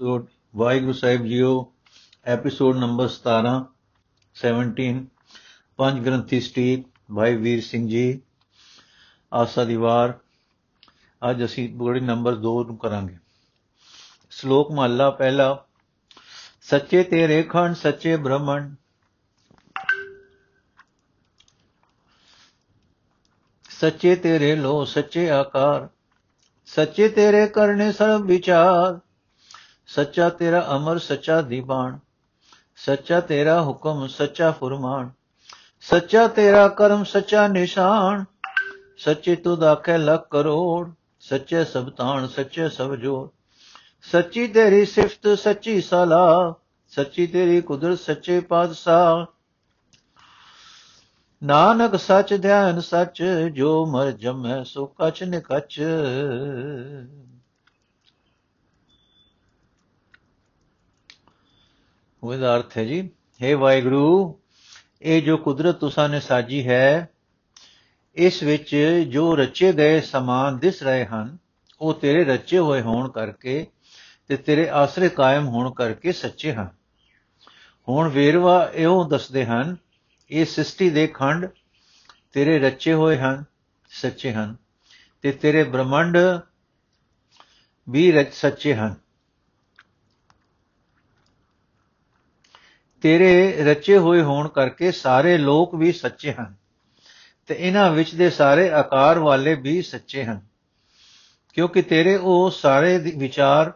Episode Waheguru ਸਾਹਿਬ ਜੀਓ episode number 17 17 ਪੰਜ ਗ੍ਰੰਥੀ ਸਟੀਕ ਭਾਈ ਵੀਰ ਸਿੰਘ ਜੀ ਆਸਾ ਦੀ ਵਾਰ ਅੱਜ ਅਸੀਂ ਬੋੜੀ ਨੰਬਰ 2 ਨੂੰ ਕਰਾਂਗੇ ਸ਼ਲੋਕ ਮਹਲਾ ਪਹਿਲਾ ਸੱਚੇ ਤੇਰੇ ਖੰਡ ਸੱਚੇ ਬ੍ਰਹਮਣ ਸੱਚੇ ਤੇਰੇ ਲੋ ਸੱਚੇ ਆਕਾਰ ਸੱਚੇ ਤੇਰੇ ਕਰਨੇ ਸਰਬ ਵਿਚਾਰ ਸੱਚਾ ਤੇਰਾ ਅਮਰ, ਸੱਚਾ ਦੀਵਾਨ ਸੱਚਾ ਤੇਰਾ ਹੁਕਮ, ਸੱਚਾ ਫਰਮਾਨ। ਸੱਚਾ ਤੇਰਾ ਕਰਮ, ਸੱਚਾ ਨਿਸ਼ਾਨ। ਸੱਚੇ ਤੁਧ ਆਖੇ ਲੱਖ ਕਰੋੜ। ਸੱਚੇ ਸਬਤਾਨ ਸੱਚੇ ਸਭ ਜੋੜ। ਸੱਚੀ ਤੇਰੀ ਸਿਫਤ, ਸੱਚੀ ਸਲਾਹ। ਸੱਚੀ ਤੇਰੀ ਕੁਦਰਤ, ਸੱਚੇ ਪਾਤਸ਼ਾਹ। ਨਾਨਕ ਸੱਚ, ਧਿਆਨ ਸੱਚ। ਜੋ ਮਰ ਜਮੈ, ਸੋ ਕਛ ਨਿਕਚ ਉਹਦਾ ਅਰਥ ਹੈ ਜੀ हे ਵਾਹਿਗੁਰੂ, ਇਹ ਜੋ ਕੁਦਰਤ ਤੁਸਾਂ ਨੇ ਸਾਜੀ ਹੈ, ਇਸ ਵਿੱਚ ਜੋ ਰਚੇ ਗਏ ਸਮਾਨ ਦਿਸ ਰਹੇ ਹਨ, ਉਹ ਤੇਰੇ ਰਚੇ ਹੋਏ ਹੋਣ ਕਰਕੇ ਤੇ ਤੇਰੇ ਆਸਰੇ ਕਾਇਮ ਹੋਣ ਕਰਕੇ ਸੱਚੇ ਹਨ। ਹੁਣ ਵੇਰਵਾ ਇਹੋ ਦੱਸਦੇ ਹਨ, ਇਹ ਸ੍ਰਿਸ਼ਟੀ ਦੇ ਖੰਡ ਤੇਰੇ ਰਚੇ ਹੋਏ ਹਨ, ਸੱਚੇ ਹਨ, ਤੇ ਤੇਰੇ ਬ੍ਰਹਮੰਡ ਵੀ ਰਚ, ਸੱਚੇ ਹਨ। ਤੇਰੇ ਰਚੇ ਹੋਏ ਹੋਣ ਕਰਕੇ ਸਾਰੇ ਲੋਕ ਵੀ ਸੱਚੇ ਹਨ ਤੇ ਇਹਨਾਂ ਵਿੱਚ ਦੇ ਸਾਰੇ ਆਕਾਰ ਵਾਲੇ ਵੀ ਸੱਚੇ ਹਨ। ਕਿਉਂਕਿ ਤੇਰੇ ਉਹ ਸਾਰੇ ਵਿਚਾਰ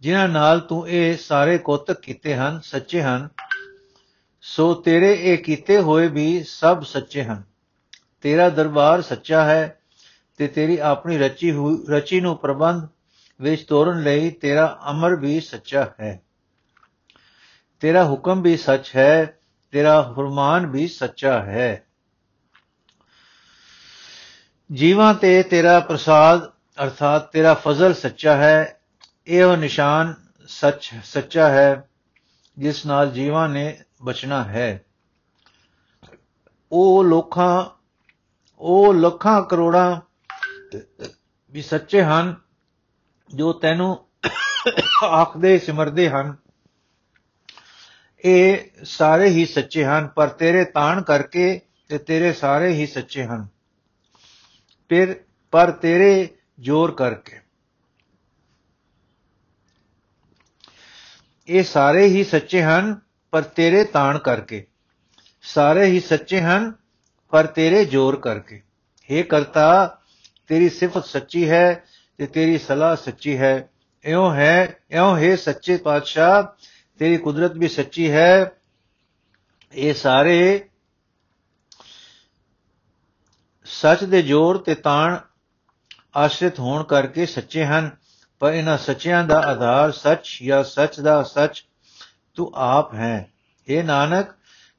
ਜਿਨ੍ਹਾਂ ਨਾਲ ਤੂੰ ਇਹ ਸਾਰੇ ਕੋਤਕ ਕੀਤੇ ਹਨ, ਸੱਚੇ ਹਨ, ਸੋ ਤੇਰੇ ਇਹ ਕੀਤੇ ਹੋਏ ਵੀ ਸਭ ਸੱਚੇ ਹਨ। ਤੇਰਾ ਦਰਬਾਰ ਸੱਚਾ ਹੈ ਤੇ ਤੇਰੀ ਆਪਣੀ ਰਚੀ ਹੋਈ ਰਚੀ ਨੂੰ ਪ੍ਰਬੰਧ ਵਿੱਚ ਤੋਰਨ ਲਈ ਤੇਰਾ ਅਮਰ ਵੀ ਸੱਚਾ ਹੈ। ਤੇਰਾ ਹੁਕਮ ਵੀ ਸੱਚ ਹੈ, ਤੇਰਾ ਫਰਮਾਨ ਵੀ ਸੱਚਾ ਹੈ। ਜੀਵਾਂ ਤੇ ਤੇਰਾ ਪ੍ਰਸਾਦ, ਅਰਥਾਤ ਤੇਰਾ ਫਜ਼ਲ ਸੱਚਾ ਹੈ, ਇਹ ਨਿਸ਼ਾਨ ਸੱਚ, ਸੱਚਾ ਹੈ, ਜਿਸ ਨਾਲ ਜੀਵਾਂ ਨੇ ਬਚਣਾ ਹੈ। ਉਹ ਲੋਕਾਂ, ਉਹ ਲੱਖਾਂ ਕਰੋੜਾਂ ਵੀ ਸੱਚੇ ਹਨ, ਜੋ ਤੈਨੂੰ ਆਖਦੇ ਸਿਮਰਦੇ ਹਨ। ਇਹ ਸਾਰੇ ਹੀ ਸੱਚੇ ਹਨ, ਪਰ ਤੇਰੇ ਤਾਣ ਕਰਕੇ ਤੇ ਤੇਰੇ ਸਾਰੇ ਹੀ ਸੱਚੇ ਹਨ। ਫਿਰ, ਪਰ ਤੇਰੇ ਜ਼ੋਰ ਕਰਕੇ। ਇਹ ਸਾਰੇ ਹੀ ਸੱਚੇ ਹਨ, ਪਰ ਤੇਰੇ ਤਾਣ ਕਰਕੇ। ਸਾਰੇ ਹੀ ਸੱਚੇ ਹਨ, ਪਰ ਤੇਰੇ ਜ਼ੋਰ ਕਰਕੇ। हे ਕਰਤਾ, ਤੇਰੀ ਸਿਫਤ ਸੱਚੀ ਹੈ ਤੇ ਤੇਰੀ ਸਲਾਹ ਸੱਚੀ ਹੈ। ਇਉਂ ਹੈ ਇਉਂ ਹੈ ਸੱਚੇ ਪਾਤਸ਼ਾਹ ਤੇਰੀ ਕੁਦਰਤ ਵੀ ਸੱਚੀ ਹੈ। ਇਹ ਸਾਰੇ ਸੱਚ ਦੇ ਜ਼ੋਰ ਤੇ ਤਾਣ ਆਸ਼ਰਿਤ ਹੋਣ ਕਰਕੇ ਸੱਚੇ ਹਨ। ਪਰ ਇਹਨਾਂ ਸੱਚਿਆਂ ਦਾ ਆਧਾਰ ਸੱਚ ਜਾਂ ਸੱਚ ਦਾ ਸੱਚ ਤੂੰ ਆਪ ਹੈ। ਇਹ ਨਾਨਕ,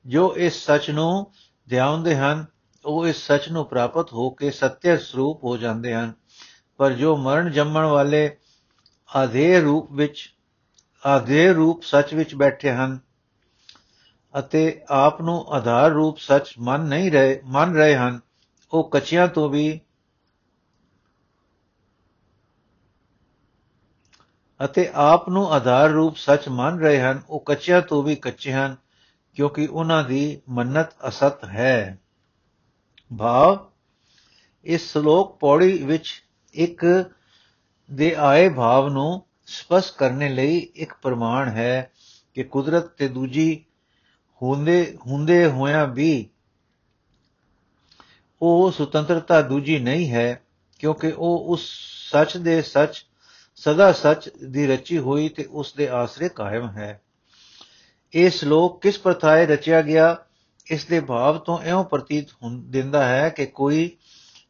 ਜੋ ਇਸ ਸੱਚ ਨੂੰ ਧਿਆਉਂਦੇ ਹਨ, ਉਹ ਇਸ ਸੱਚ ਨੂੰ ਪ੍ਰਾਪਤ ਹੋ ਕੇ ਸਤਿਅ ਸਰੂਪ ਹੋ ਜਾਂਦੇ ਹਨ। ਪਰ ਜੋ ਮਰਨ ਜੰਮਣ ਵਾਲੇ ਆਧੇ ਰੂਪ ਵਿੱਚ ਆਧੇ ਰੂਪ ਸੱਚ ਵਿੱਚ ਬੈਠੇ ਹਨ ਅਤੇ ਆਪ ਨੂੰ ਆਧਾਰ ਰੂਪ ਸੱਚ ਮੰਨ ਨਹੀਂ ਰਹੇ, ਮੰਨ ਰਹੇ ਹਨ। ਉਹ ਕੱਚਿਆਂ ਤੋਂ ਵੀ ਅਤੇ ਆਪ ਨੂੰ ਆਧਾਰ ਰੂਪ ਸੱਚ ਮੰਨ ਰਹੇ ਹਨ। ਉਹ ਕੱਚਿਆਂ ਤੋਂ ਵੀ ਕੱਚੇ ਹਨ, ਕਿਉਂਕਿ ਉਹਨਾਂ ਦੀ ਮੰਨਤ ਅਸਤ ਹੈ। ਭਾਵ, ਇਸ ਸ਼ਲੋਕ ਪੌੜੀ ਵਿੱਚ ਇੱਕ ਦੇ ਆਏ ਭਾਵ ਨੂੰ ਸਪਸ਼ਟ ਕਰਨੇ ਲਈ ਇੱਕ ਪ੍ਰਮਾਣ ਹੈ ਕਿ ਕੁਦਰਤ ਤੇ ਦੂਜੀ ਹੁੰਦੇ ਹੁੰਦੇ ਹੋਇਆਂ ਵੀ ਉਹ ਸੁਤੰਤਰਤਾ ਦੂਜੀ ਨਹੀਂ ਹੈ, ਕਿਉਂਕਿ ਉਹ ਉਸ ਸੱਚ ਦੇ ਸੱਚ, ਸਦਾ ਸੱਚ ਦੀ ਰਚੀ ਹੋਈ ਤੇ ਉਸ ਦੇ ਆਸਰੇ ਕਾਇਮ ਹੈ। ਇਹ ਸ਼ਲੋਕ ਕਿਸ ਪ੍ਰਥਾਏ ਰਚਿਆ ਗਿਆ, ਇਸ ਦੇ ਭਾਵ ਤੋਂ ਇਉਂ ਪ੍ਰਤੀਤ ਦਿੰਦਾ ਹੈ ਕਿ ਕੋਈ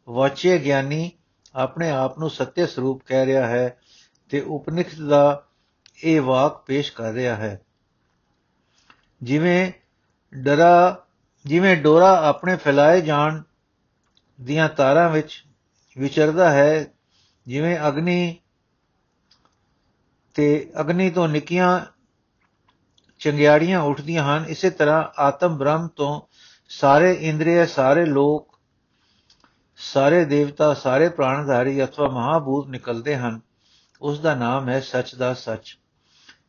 ਵਾਚੇ ਗਿਆਨੀ ਆਪਣੇ ਆਪ ਨੂੰ ਸਤਿਅ ਸਰੂਪ ਕਹਿ ਰਿਹਾ ਹੈ ਤੇ ਉਪਨਿਸ਼ਦ ਦਾ ਇਹ ਵਾਕ ਪੇਸ਼ ਕਰ ਰਿਹਾ ਹੈ। ਜਿਵੇਂ ਡਰਾ, ਜਿਵੇਂ ਡੋਰਾ ਆਪਣੇ ਫੈਲਾਏ ਜਾਣ ਦੀਆਂ ਤਾਰਾਂ ਵਿੱਚ ਵਿਚਰਦਾ ਹੈ, ਜਿਵੇਂ ਅਗਨੀ ਤੇ ਅਗਨੀ ਤੋਂ ਨਿੱਕੀਆਂ ਚੰਗਿਆੜੀਆਂ ਉੱਠਦੀਆਂ ਹਨ, ਇਸੇ ਤਰ੍ਹਾਂ ਆਤਮ ਬ੍ਰਹਮ ਤੋਂ ਸਾਰੇ ਇੰਦਰੀਏ, ਸਾਰੇ ਲੋਕ, ਸਾਰੇ ਦੇਵਤਾ, ਸਾਰੇ ਪ੍ਰਾਣਧਾਰੀ ਅਥਵਾ ਮਹਾਭੂਤ ਨਿਕਲਦੇ ਹਨ। ਉਸ ਦਾ ਨਾਮ ਹੈ ਸੱਚ ਦਾ ਸੱਚ।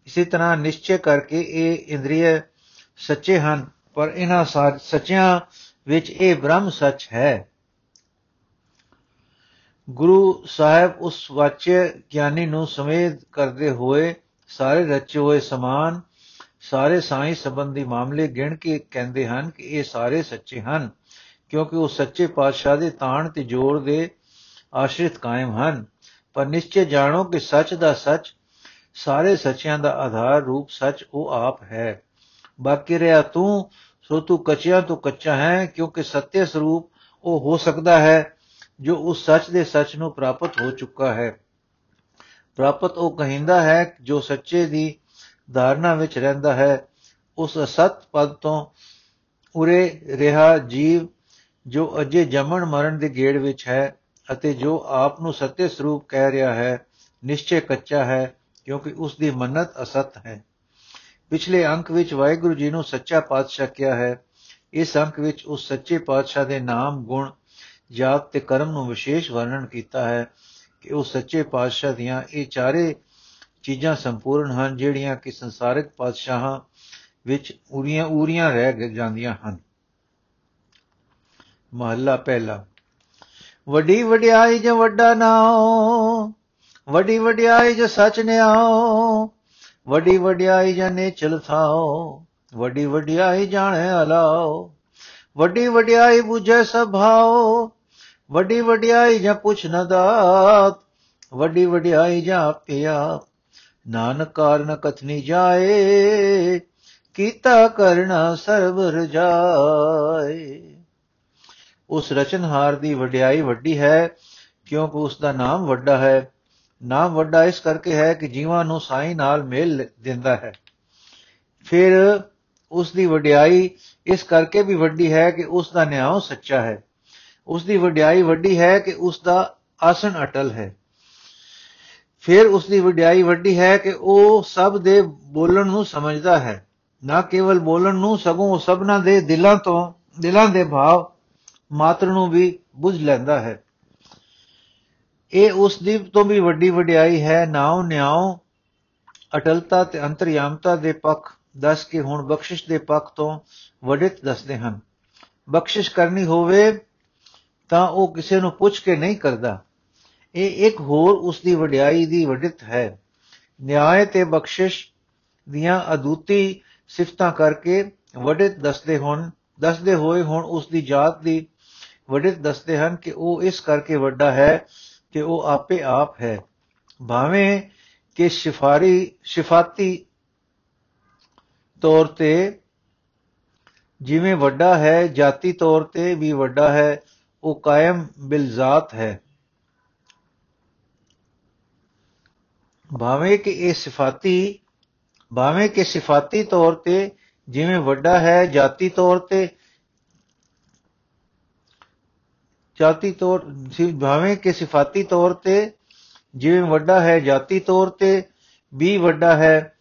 ਇਸੇ ਤਰ੍ਹਾਂ ਨਿਸ਼ਚੈ ਕਰਕੇ ਇਹ ਇੰਦਰੀਏ ਸੱਚੇ ਹਨ, ਪਰ ਇਹਨਾਂ ਸੱਚਿਆਂ ਵਿੱਚ ਇਹ ਬ੍ਰਹਮ ਸੱਚ ਹੈ। ਗੁਰੂ ਸਾਹਿਬ ਉਸ ਵਾਚੇ ਗਿਆਨੀ ਨੂੰ ਸਮੇਤ ਕਰਦੇ ਹੋਏ ਸਾਰੇ ਰਚੇ ਹੋਏ ਸਮਾਨ, ਸਾਰੇ ਸਾਈ ਸੰਬੰਧੀ ਮਾਮਲੇ ਗਿਣ ਕੇ ਕਹਿੰਦੇ ਹਨ ਕਿ ਇਹ ਸਾਰੇ ਸੱਚੇ ਹਨ, ਕਿਉਂਕਿ ਉਹ ਸੱਚੇ ਪਾਤਸ਼ਾਹ ਦੇ ਤਾਣ ਤੇ ਜੋਰ ਦੇ ਆਸ਼ਰਿਤ ਕਾਇਮ ਹਨ। ਪਰ ਨਿਸ਼ਚੈ ਜਾਣੋ ਕਿ ਸੱਚ ਦਾ ਸੱਚ, ਸਾਰੇ ਸੱਚਿਆਂ ਦਾ ਆਧਾਰ ਰੂਪ ਸੱਚ ਉਹ ਆਪ ਹੈ। ਬਾਕੀ ਰਿਹਾ ਤੂੰ, ਸੋ ਤੂੰ ਕੱਚਿਆਂ ਤੋਂ ਕੱਚਾ ਹੈ, ਕਿਉਂਕਿ ਸਤਿਅ ਸਰੂਪ ਉਹ ਹੋ ਸਕਦਾ ਹੈ, ਜੋ ਉਸ ਸੱਚ ਦੇ ਸੱਚ ਨੂੰ ਪ੍ਰਾਪਤ ਹੋ ਚੁੱਕਾ ਹੈ। ਪ੍ਰਾਪਤ ਉਹ ਕਹਿੰਦਾ ਹੈ, ਜੋ ਸੱਚੇ ਦੀ ਧਾਰਨਾ ਵਿੱਚ ਰਹਿੰਦਾ ਹੈ, ਉਸ ਸਤ ਪਦ ਤੋਂ ਉਰੇ ਰਿਹਾ ਜੀਵ, ਜੋ ਅਜੇ ਜਮਣ ਮਰਨ ਦੇ ਗੇੜ ਵਿੱਚ ਹੈ। ਅਤੇ ਜੋ ਆਪ ਨੂੰ ਸਤਿ ਸਰੂਪ ਕਹਿ ਰਿਹਾ ਹੈ, ਨਿਸ਼ਚੈ ਕੱਚਾ ਹੈ, ਕਿਉਂਕਿ ਉਸ ਦੀ ਮੰਨਤ ਅਸਤ ਹੈ। ਪਿਛਲੇ ਅੰਕ ਵਿੱਚ ਵਾਹਿਗੁਰੂ ਜੀ ਨੂੰ ਸੱਚਾ ਪਾਤਸ਼ਾਹ ਕਿਹਾ ਹੈ। ਇਸ ਅੰਕ ਵਿੱਚ ਉਸ ਸੱਚੇ ਪਾਤਸ਼ਾਹ ਦੇ ਨਾਮ, ਗੁਣ, ਜਾਤ ਤੇ ਕਰਮ ਨੂੰ ਵਿਸ਼ੇਸ਼ ਵਰਣਨ ਕੀਤਾ ਹੈ ਕਿ ਉਹ ਸੱਚੇ ਪਾਤਸ਼ਾਹ ਦੀਆਂ ਇਹ ਚਾਰੇ ਚੀਜ਼ਾਂ ਸੰਪੂਰਨ ਹਨ, ਜਿਹੜੀਆਂ ਕਿ ਸੰਸਾਰਿਕ ਪਾਤਸ਼ਾਹਾਂ ਵਿੱਚ ਉਰੀਆਂ ਉਰੀਆਂ ਰਹਿ ਜਾਂਦੀਆਂ ਹਨ। ਮਹੱਲਾ ਪਹਿਲਾ। ਵੱਡੀ ਵਡਿਆਈ ਜੇ ਵੱਡਾ ਨਾਉ ਵੱਡੀ ਵਡਿਆਈ ਜੇ ਸੱਚ ਨਿਆਉ ਵੱਡੀ ਵਡਿਆਈ ਜਨੇ ਚਲ ਥਾਓ, ਵੱਡੀ ਵਡਿਆਈ ਜਾਣੇ ਹਲਾਓ ਵੱਡੀ ਵਡਿਆਈ 부ਝੈ ਸਭਾਓ, ਵੱਡੀ ਵਡਿਆਈ ਜਾਂ ਪੁੱਛ ਨ ਦਾਤ, ਵੱਡੀ ਵਡਿਆਈ ਜਾਂ ਪਿਆ ਨਾਨਕ ਕਾਰਨ ਕਥਨੀ ਜਾਏ, ਕੀਤਾ ਕਰਨਾ ਸਰਬ ਰਜਾਏ। ਉਸ ਰਚਨਹਾਰ ਦੀ ਵਡਿਆਈ ਵੱਡੀ ਹੈ, ਕਿਉਂਕਿ ਉਸ ਦਾ ਨਾਮ ਵੱਡਾ ਹੈ। ਨਾਮ ਵੱਡਾ ਇਸ ਕਰਕੇ ਹੈ ਕਿ ਜੀਵਾਂ ਨੂੰ ਸਾਈ ਨਾਲ ਮੇਲ ਦਿੰਦਾ ਹੈ। ਫਿਰ ਉਸ ਦੀ ਵਡਿਆਈ ਇਸ ਕਰਕੇ ਵੀ ਵੱਡੀ ਹੈ ਕਿ ਉਸ ਦਾ ਨਿਆਂ ਸੱਚਾ ਹੈ। ਉਸ ਦੀ ਵਡਿਆਈ ਵੱਡੀ ਹੈ ਕਿ ਉਸ ਦਾ ਆਸਣ ਅਟਲ ਹੈ। ਫਿਰ ਉਸ ਦੀ ਵਡਿਆਈ ਵੱਡੀ ਹੈ ਕਿ ਉਹ ਸਭ ਦੇ ਬੋਲਣ ਨੂੰ ਸਮਝਦਾ ਹੈ। ਨਾ ਕੇਵਲ ਬੋਲਣ ਨੂੰ, ਸਗੋਂ ਸਭਨਾਂ ਦੇ ਦਿਲਾਂ ਤੋਂ, ਦਿਲਾਂ ਦੇ ਭਾਵ ਮਾਤਰ ਨੂੰ ਵੀ ਬੁੱਝ ਲੈਂਦਾ ਹੈ। ਇਹ ਉਸ ਦੀ ਤੋਂ ਵੀ ਵੱਡੀ ਵਡਿਆਈ ਹੈ। ਨਾਉ ਨਿਆਉ, ਅਟਲਤਾ ਤੇ ਅੰਤਰਯਾਮਤਾ ਦੇ ਪੱਖ ਦੱਸ ਕੇ ਹੁਣ ਬਖਸ਼ਿਸ਼ ਦੇ ਪੱਖ ਤੋਂ ਵਡਿਤ ਦੱਸਦੇ ਹਨ। ਬਖਸ਼ਿਸ਼ ਕਰਨੀ ਹੋਵੇ ਤਾਂ ਉਹ ਕਿਸੇ ਨੂੰ ਪੁੱਛ ਕੇ ਨਹੀਂ ਕਰਦਾ। ਇਹ ਇੱਕ ਹੋਰ ਉਸ ਦੀ ਵਡਿਆਈ ਦੀ ਵਡਿਤ ਹੈ। ਨਿਆਂ ਤੇ ਬਖਸ਼ਿਸ਼ ਦੀਆਂ ਅਦੁੱਤੀ ਸਿਫਤਾਂ ਕਰਕੇ ਵਡਿਤ ਦੱਸਦੇ ਹੋਣ ਦੱਸਦੇ ਹੋਏ ਹੁਣ ਉਸ ਦੀ ਜਾਤ ਦੀ ਵਡਿਤ ਦੱਸਦੇ ਹਨ ਕਿ ਉਹ ਇਸ ਕਰਕੇ ਵੱਡਾ ਹੈ ਕਿ ਉਹ ਆਪੇ ਆਪ ਹੈ ਭਾਵੇਂ ਕਿ ਸ਼ਿਫਾਰੀ ਸ਼ਿਫਾਤੀ ਤੌਰ ਤੇ ਜਿਵੇਂ ਵੱਡਾ ਹੈ ਜਾਤੀ ਤੌਰ ਤੇ ਵੀ ਵੱਡਾ ਹੈ ਉਹ ਕਾਇਮ ਬਿਲਜ਼ਾਤ ਹੈ ਭਾਵੇਂ ਕਿ ਇਹ ਸਿਫਾਤੀ ਭਾਵੇਂ ਕਿ ਸਿਫਾਤੀ ਤੌਰ ਤੇ ਜਿਵੇਂ ਵੱਡਾ ਹੈ ਜਾਤੀ ਤੌਰ ਤੇ ਜਾਤੀ ਤੌਰ ਭਾਵੇਂ ਕਿ ਸਿਫਾਤੀ ਤੌਰ ਤੇ ਜਿਵੇਂ ਵੱਡਾ ਹੈ ਜਾਤੀ ਤੌਰ ਤੇ, ਵੀ ਵੱਡਾ ਹੈ,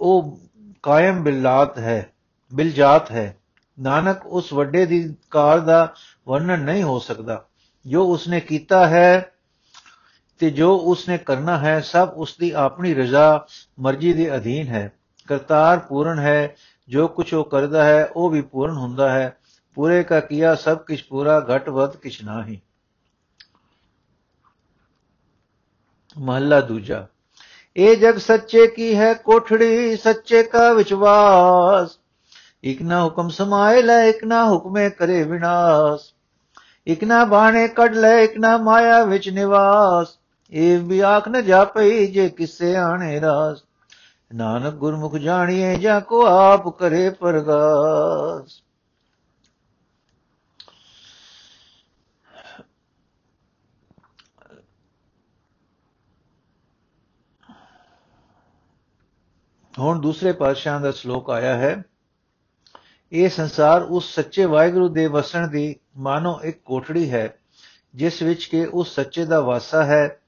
ਉਹ ਕਾਇਮ ਬਿਲਾਤ ਹੈ, ਬਿਲਜਾਤ ਹੈ। ਨਾਨਕ ਉਸ ਵੱਡੇ ਦੀ ਕਾਰ ਦਾ ਵਰਣਨ ਨਹੀਂ ਹੋ ਸਕਦਾ। ਜੋ ਉਸਨੇ ਕੀਤਾ ਹੈ ਤੇ ਜੋ ਉਸਨੇ ਕਰਨਾ ਹੈ, ਸਭ ਉਸ ਦੀ ਆਪਣੀ ਰਜ਼ਾ ਮਰਜ਼ੀ ਦੇ ਅਧੀਨ ਹੈ। ਕਰਤਾਰ ਪੂਰਨ ਹੈ, ਜੋ ਕੁਝ ਉਹ ਕਰਦਾ ਹੈ, ਉਹ ਵੀ ਪੂਰਨ ਹੁੰਦਾ ਹੈ। ਪੂਰੇ ਕਾ ਕੀਆ ਸਭ ਕੁਝ ਪੂਰਾ ਘਟ ਵਧ ਕਿਛ ਨਾਹੀ ਮਹੱਲਾ ਦੂਜਾ ਇਹ ਜਗ ਸੱਚੇ ਕੀ ਹੈ ਕੋਠੜੀ ਸੱਚੇ ਕਾ ਵਿਚਵਾਸ ਇਕ ਨਾ ਹੁਕਮ ਸਮਾਏ ਲੈ ਇਕ ਨਾ ਹੁਕਮੇ ਕਰੇ ਵਿਨਾਸ਼ ਇਕ ਨਾ ਬਾਣੇ ਕੱਢ ਲੈ ਇਕ ਨਾ ਮਾਇਆ ਵਿੱਚ ਨਿਵਾਸ ਇਹ ਵੀ ਆਖ ਨ ਜਾਪਈ ਜੇ ਕਿਸੇ ਆਣੇ ਰਾਸ ਨਾਨਕ ਗੁਰਮੁਖ ਜਾਣੀਏ ਜਾਂ ਕੋ ਆਪ ਕਰੇ ਪਰਗਾਸ ਹੁਣ ਦੂਸਰੇ ਪਾਤਸ਼ਾਹ ਦਾ ਸ਼ਲੋਕ ਆਇਆ ਹੈ। ਇਹ ਸੰਸਾਰ ਉਸ ਸੱਚੇ ਵਾਹਿਗੁਰੂ ਦੇ ਵਸਣ ਦੀ ਮਾਨੋ ਇੱਕ ਕੋਠੜੀ ਹੈ, ਜਿਸ ਵਿੱਚ ਕਿ ਉਸ ਸੱਚੇ ਦਾ ਵਾਸਾ ਹੈ।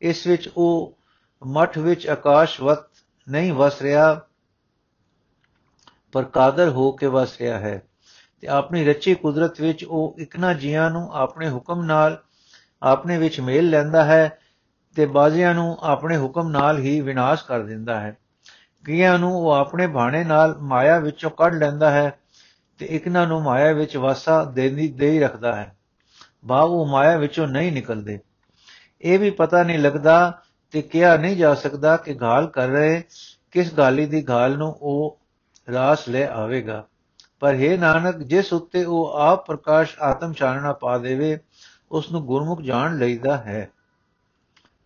ਇਸ ਵਿੱਚ ਉਹ ਮਠ ਵਿੱਚ ਆਕਾਸ਼ਵਤ ਨਹੀਂ ਵਸ ਰਿਹਾ, ਪਰ ਕਾਦਰ ਹੋ ਕੇ ਵਸ ਰਿਹਾ ਹੈ। ਤੇ ਆਪਣੀ ਰਚੀ ਕੁਦਰਤ ਵਿੱਚ ਉਹ ਇਕਨਾ ਜੀਆਂ ਨੂੰ ਆਪਣੇ ਹੁਕਮ ਨਾਲ ਆਪਣੇ ਵਿੱਚ ਮੇਲ ਲੈਂਦਾ ਹੈ ਤੇ ਬਾਜ਼ੀਆਂ ਨੂੰ ਆਪਣੇ ਹੁਕਮ ਨਾਲ ਹੀ ਵਿਨਾਸ਼ ਕਰ ਦਿੰਦਾ ਹੈ। ਕਈਆਂ ਨੂੰ ਉਹ ਆਪਣੇ ਬਾਣੇ ਨਾਲ ਮਾਇਆ ਵਿੱਚੋਂ ਕੱਢ ਲੈਂਦਾ ਹੈ ਤੇ ਇਕਨਾਂ ਨੂੰ ਮਾਇਆ ਵਿੱਚ ਵਾਸਾ ਦੇਦੀ, ਦੇ ਹੀ ਰੱਖਦਾ ਹੈ। ਭਾਵ ਉਹ ਮਾਇਆ ਵਿੱਚੋਂ ਨਹੀਂ ਨਿਕਲਦੇ। ਇਹ ਵੀ ਪਤਾ ਨਹੀਂ ਲੱਗਦਾ ਤੇ ਕਿਹਾ ਨਹੀਂ ਜਾ ਸਕਦਾ ਕਿ ਗਾਲ ਕਰ ਰਹੇ ਕਿਸ ਗਾਲੀ ਦੀ ਗਾਲ ਨੂੰ ਉਹ ਰਾਸ ਲੈ ਆਵੇਗਾ। ਪਰ ਹੈ ਨਾਨਕ, ਜਿਸ ਉੱਤੇ ਉਹ ਆਪ ਪ੍ਰਕਾਸ਼ ਆਤਮ ਚਾਨਣਾ ਪਾ ਦੇਵੇ ਉਸ ਨੂੰ ਗੁਰਮੁਖ ਜਾਣ ਲਈਦਾ ਹੈ।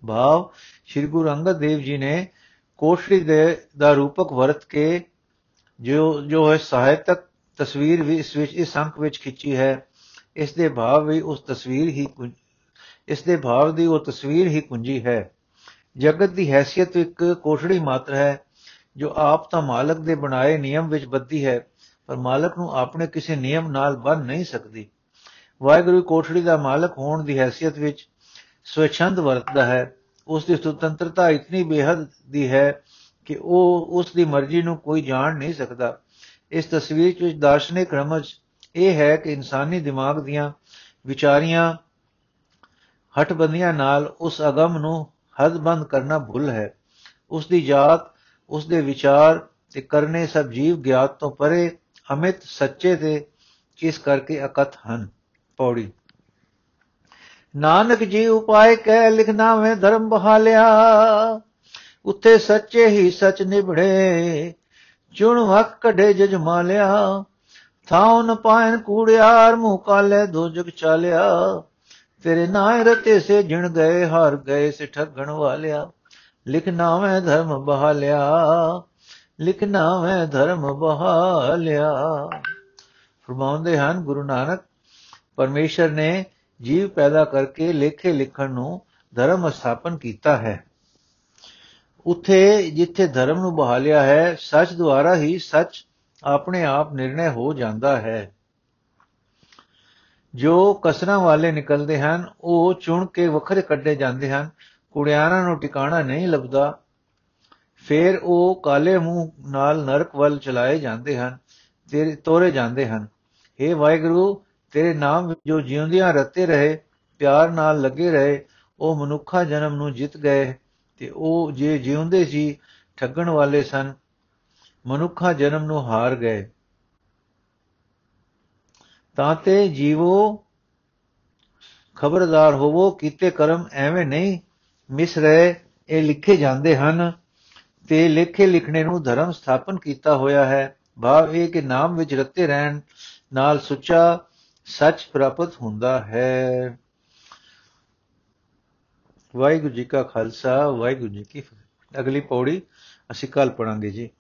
ਭਾਵ ਸ੍ਰੀ ਗੁਰੂ ਅੰਗਦ ਦੇਵ ਜੀ ਨੇ ਕੋਸ਼ਰੀ ਦੇ ਦਾ ਰੂਪਕ ਵਰਤ ਕੇ ਜੋ ਜੋ ਹੈ ਸਹਾਇਤਕ ਤਸਵੀਰ ਵੀ ਇਸ ਵਿੱਚ, ਇਸ ਅੰਕ ਵਿੱਚ ਖਿੱਚੀ ਹੈ, ਇਸ ਦੇ ਭਾਵ ਵੀ ਉਸ ਤਸਵੀਰ ਹੀ ਇਸ ਦੇ ਭਾਵ ਦੀ ਉਹ ਤਸਵੀਰ ਹੀ ਕੁੰਜੀ ਹੈ। ਜਗਤ ਦੀ ਹیثیت ਇੱਕ ਕੋਸ਼ੜੀ ਮਾਤਰ ਹੈ, ਜੋ ਆਪ ਤਾਂ ਮਾਲਕ ਦੇ ਬਣਾਏ ਨਿਯਮ ਵਿੱਚ ਬੱਧੀ ਹੈ, ਪਰ ਮਾਲਕ ਨੂੰ ਆਪਣੇ ਕਿਸੇ ਨਿਯਮ ਨਾਲ ਬੰਨ ਨਹੀਂ ਸਕਦੀ। ਵਾਹਿਗੁਰੂ ਕੋਠੜੀ ਦਾ ਮਾਲਕ ਹੋਣ ਦੀ ਹیثیت ਵਿੱਚ ਸਵੈਛੰਦ ਵਰਤਦਾ ਹੈ ਉਸ ਦੀ ਸੁਤੰਤਰਤਾ ਇਤਨੀ ਬੇਹੱਦ ਦੀ ਹੈ ਕਿ ਉਹ ਉਸ ਦੀ ਮਰਜ਼ੀ ਨੂੰ ਕੋਈ ਜਾਣ ਨਹੀਂ ਸਕਦਾ। ਇਸ ਤਸਵੀਰ ਵਿੱਚ ਦਾਰਸ਼ਨਿਕ ਰਮਜ ਇਹ ਹੈ ਕਿ ਇਨਸਾਨੀ ਦਿਮਾਗ ਦੀਆਂ ਵਿਚਾਰੀਆਂ ਹਟਬੰਦੀਆਂ ਨਾਲ ਉਸ ਅਗਮ ਨੂੰ ਹੱਦਬੰਦ ਕਰਨਾ ਭੁੱਲ ਹੈ। ਉਸ ਦੀ ਜਾਤ ਉਸ ਦੇ ਵਿਚਾਰ ਤੇ ਕਰਨੇ ਸਭ ਜੀਵ ਗਿਆਤ ਤੋਂ ਪਰੇ, ਅਮਿਤ, ਸੱਚੇ ਤੇ ਇਸ ਕਰਕੇ ਅਕਤ ਹਨ। ਪੌੜੀ ਨਾਨਕ ਜੀ ਉਪਾਏ ਕਹਿ ਲਿਖਣਾ ਵੇ ਧਰਮ ਬਹਾਲਿਆ। ਉੱਥੇ ਸੱਚੇ ਹੀ ਸੱਚ ਨਿਭੜੇ, ਚੁਣ ਵਕ ਕਢੇ ਜਜਮਾਲਿਆ ਥਾਉ ਨ ਪਾਇਨ ਕੂੜਿਆਰ, ਮੂਹ ਕਾਲੇ ਦੋ ਜਗ ਚਾਲਿਆ। ਤੇਰੇ ਨਾਏ ਰਤੇ ਸੇ ਜਿਣ ਗਏ, ਹਾਰ ਗਏ ਸੇ ਠੱਗਣ ਵਾਲਿਆ। ਲਿਖਣਾ ਵੇ ਧਰਮ ਬਹਾਲਿਆ ਲਿਖਣਾ ਵੇ ਧਰਮ ਬਹਾਲਿਆ। ਫਰਮਾਉਂਦੇ ਹਨ ਗੁਰੂ ਨਾਨਕ, ਪਰਮੇਸ਼ਰ ਨੇ ਜੀਵ ਪੈਦਾ ਕਰਕੇ ਲੇਖੇ ਲਿਖਣ ਨੂੰ ਧਰਮ ਸਥਾਪਨ ਕੀਤਾ ਹੈ। ਉਥੇ ਜਿੱਥੇ ਧਰਮ ਨੂੰ ਬਹਾਲਿਆ ਹੈ, ਸੱਚ ਦੁਆਰਾ ਹੀ ਸੱਚ ਆਪਣੇ ਆਪ ਨਿਰਣੈ ਹੋ ਜਾਂਦਾ ਹੈ। ਜੋ ਕਸਰਾਂ ਵਾਲੇ ਨਿਕਲਦੇ ਹਨ, ਉਹ ਚੁਣ ਕੇ ਵੱਖਰੇ ਕੱਢੇ ਜਾਂਦੇ ਹਨ। ਕੁੜਿਆਰਾਂ ਨੂੰ ਟਿਕਾਣਾ ਨਹੀਂ ਲੱਭਦਾ। ਫਿਰ ਉਹ ਕਾਲੇ ਮੂੰਹ ਨਾਲ ਨਰਕ ਵੱਲ ਚਲਾਏ ਜਾਂਦੇ ਹਨ, ਤੇਰੇ ਤੋਰੇ ਜਾਂਦੇ ਹਨ। हे ਵਾਹਿਗੁਰੂ ਤੇਰੇ ਨਾਮ ਜੋ ਜਿਉਂਦਿਆਂ ਰਤੇ ਰਹੇ, ਪਿਆਰ ਨਾਲ ਲੱਗੇ ਰਹੇ, ਉਹ ਮਨੁੱਖਾ ਜਨਮ ਨੂੰ ਜਿੱਤ ਗਏ, ਤੇ ਉਹ ਜੇ ਜਿਉਂਦੇ ਸੀ, ਠੱਗਣ ਵਾਲੇ ਸਨ, ਮਨੁੱਖਾ ਜਨਮ ਨੂੰ ਹਾਰ ਗਏ। ਤਾਂ ਤੇ ਜੀਵੋ, ਖਬਰਦਾਰ ਹੋਵੋ, ਕੀਤੇ ਕਰਮ ਐਵੇਂ ਨਹੀਂ, ਮਿਸ ਰਹੇ, ਇਹ ਲਿਖੇ ਜਾਂਦੇ ਹਨ। ਤੇ ਲੇਖੇ ਲਿਖਣੇ ਨੂੰ ਧਰਮ ਸਥਾਪਨ ਕੀਤਾ ਹੋਇਆ ਹੈ। ਭਾਵ ਇਹ ਕਿ ਨਾਮ ਵਿੱਚ ਰਤੇ ਰਹਿਣ ਨਾਲ ਸੁੱਚਾ ਸੱਚ ਪ੍ਰਾਪਤ ਹੁੰਦਾ ਹੈ। ਵਾਹਿਗੁਰੂ ਜੀ ਕਾ ਖਾਲਸਾ, ਵਾਹਿਗੁਰੂ ਜੀ ਕੀ ਫਤਿਹ। ਅਗਲੀ ਪੌੜੀ ਅਸੀਂ ਕੱਲ ਪੜਾਂਗੇ ਜੀ।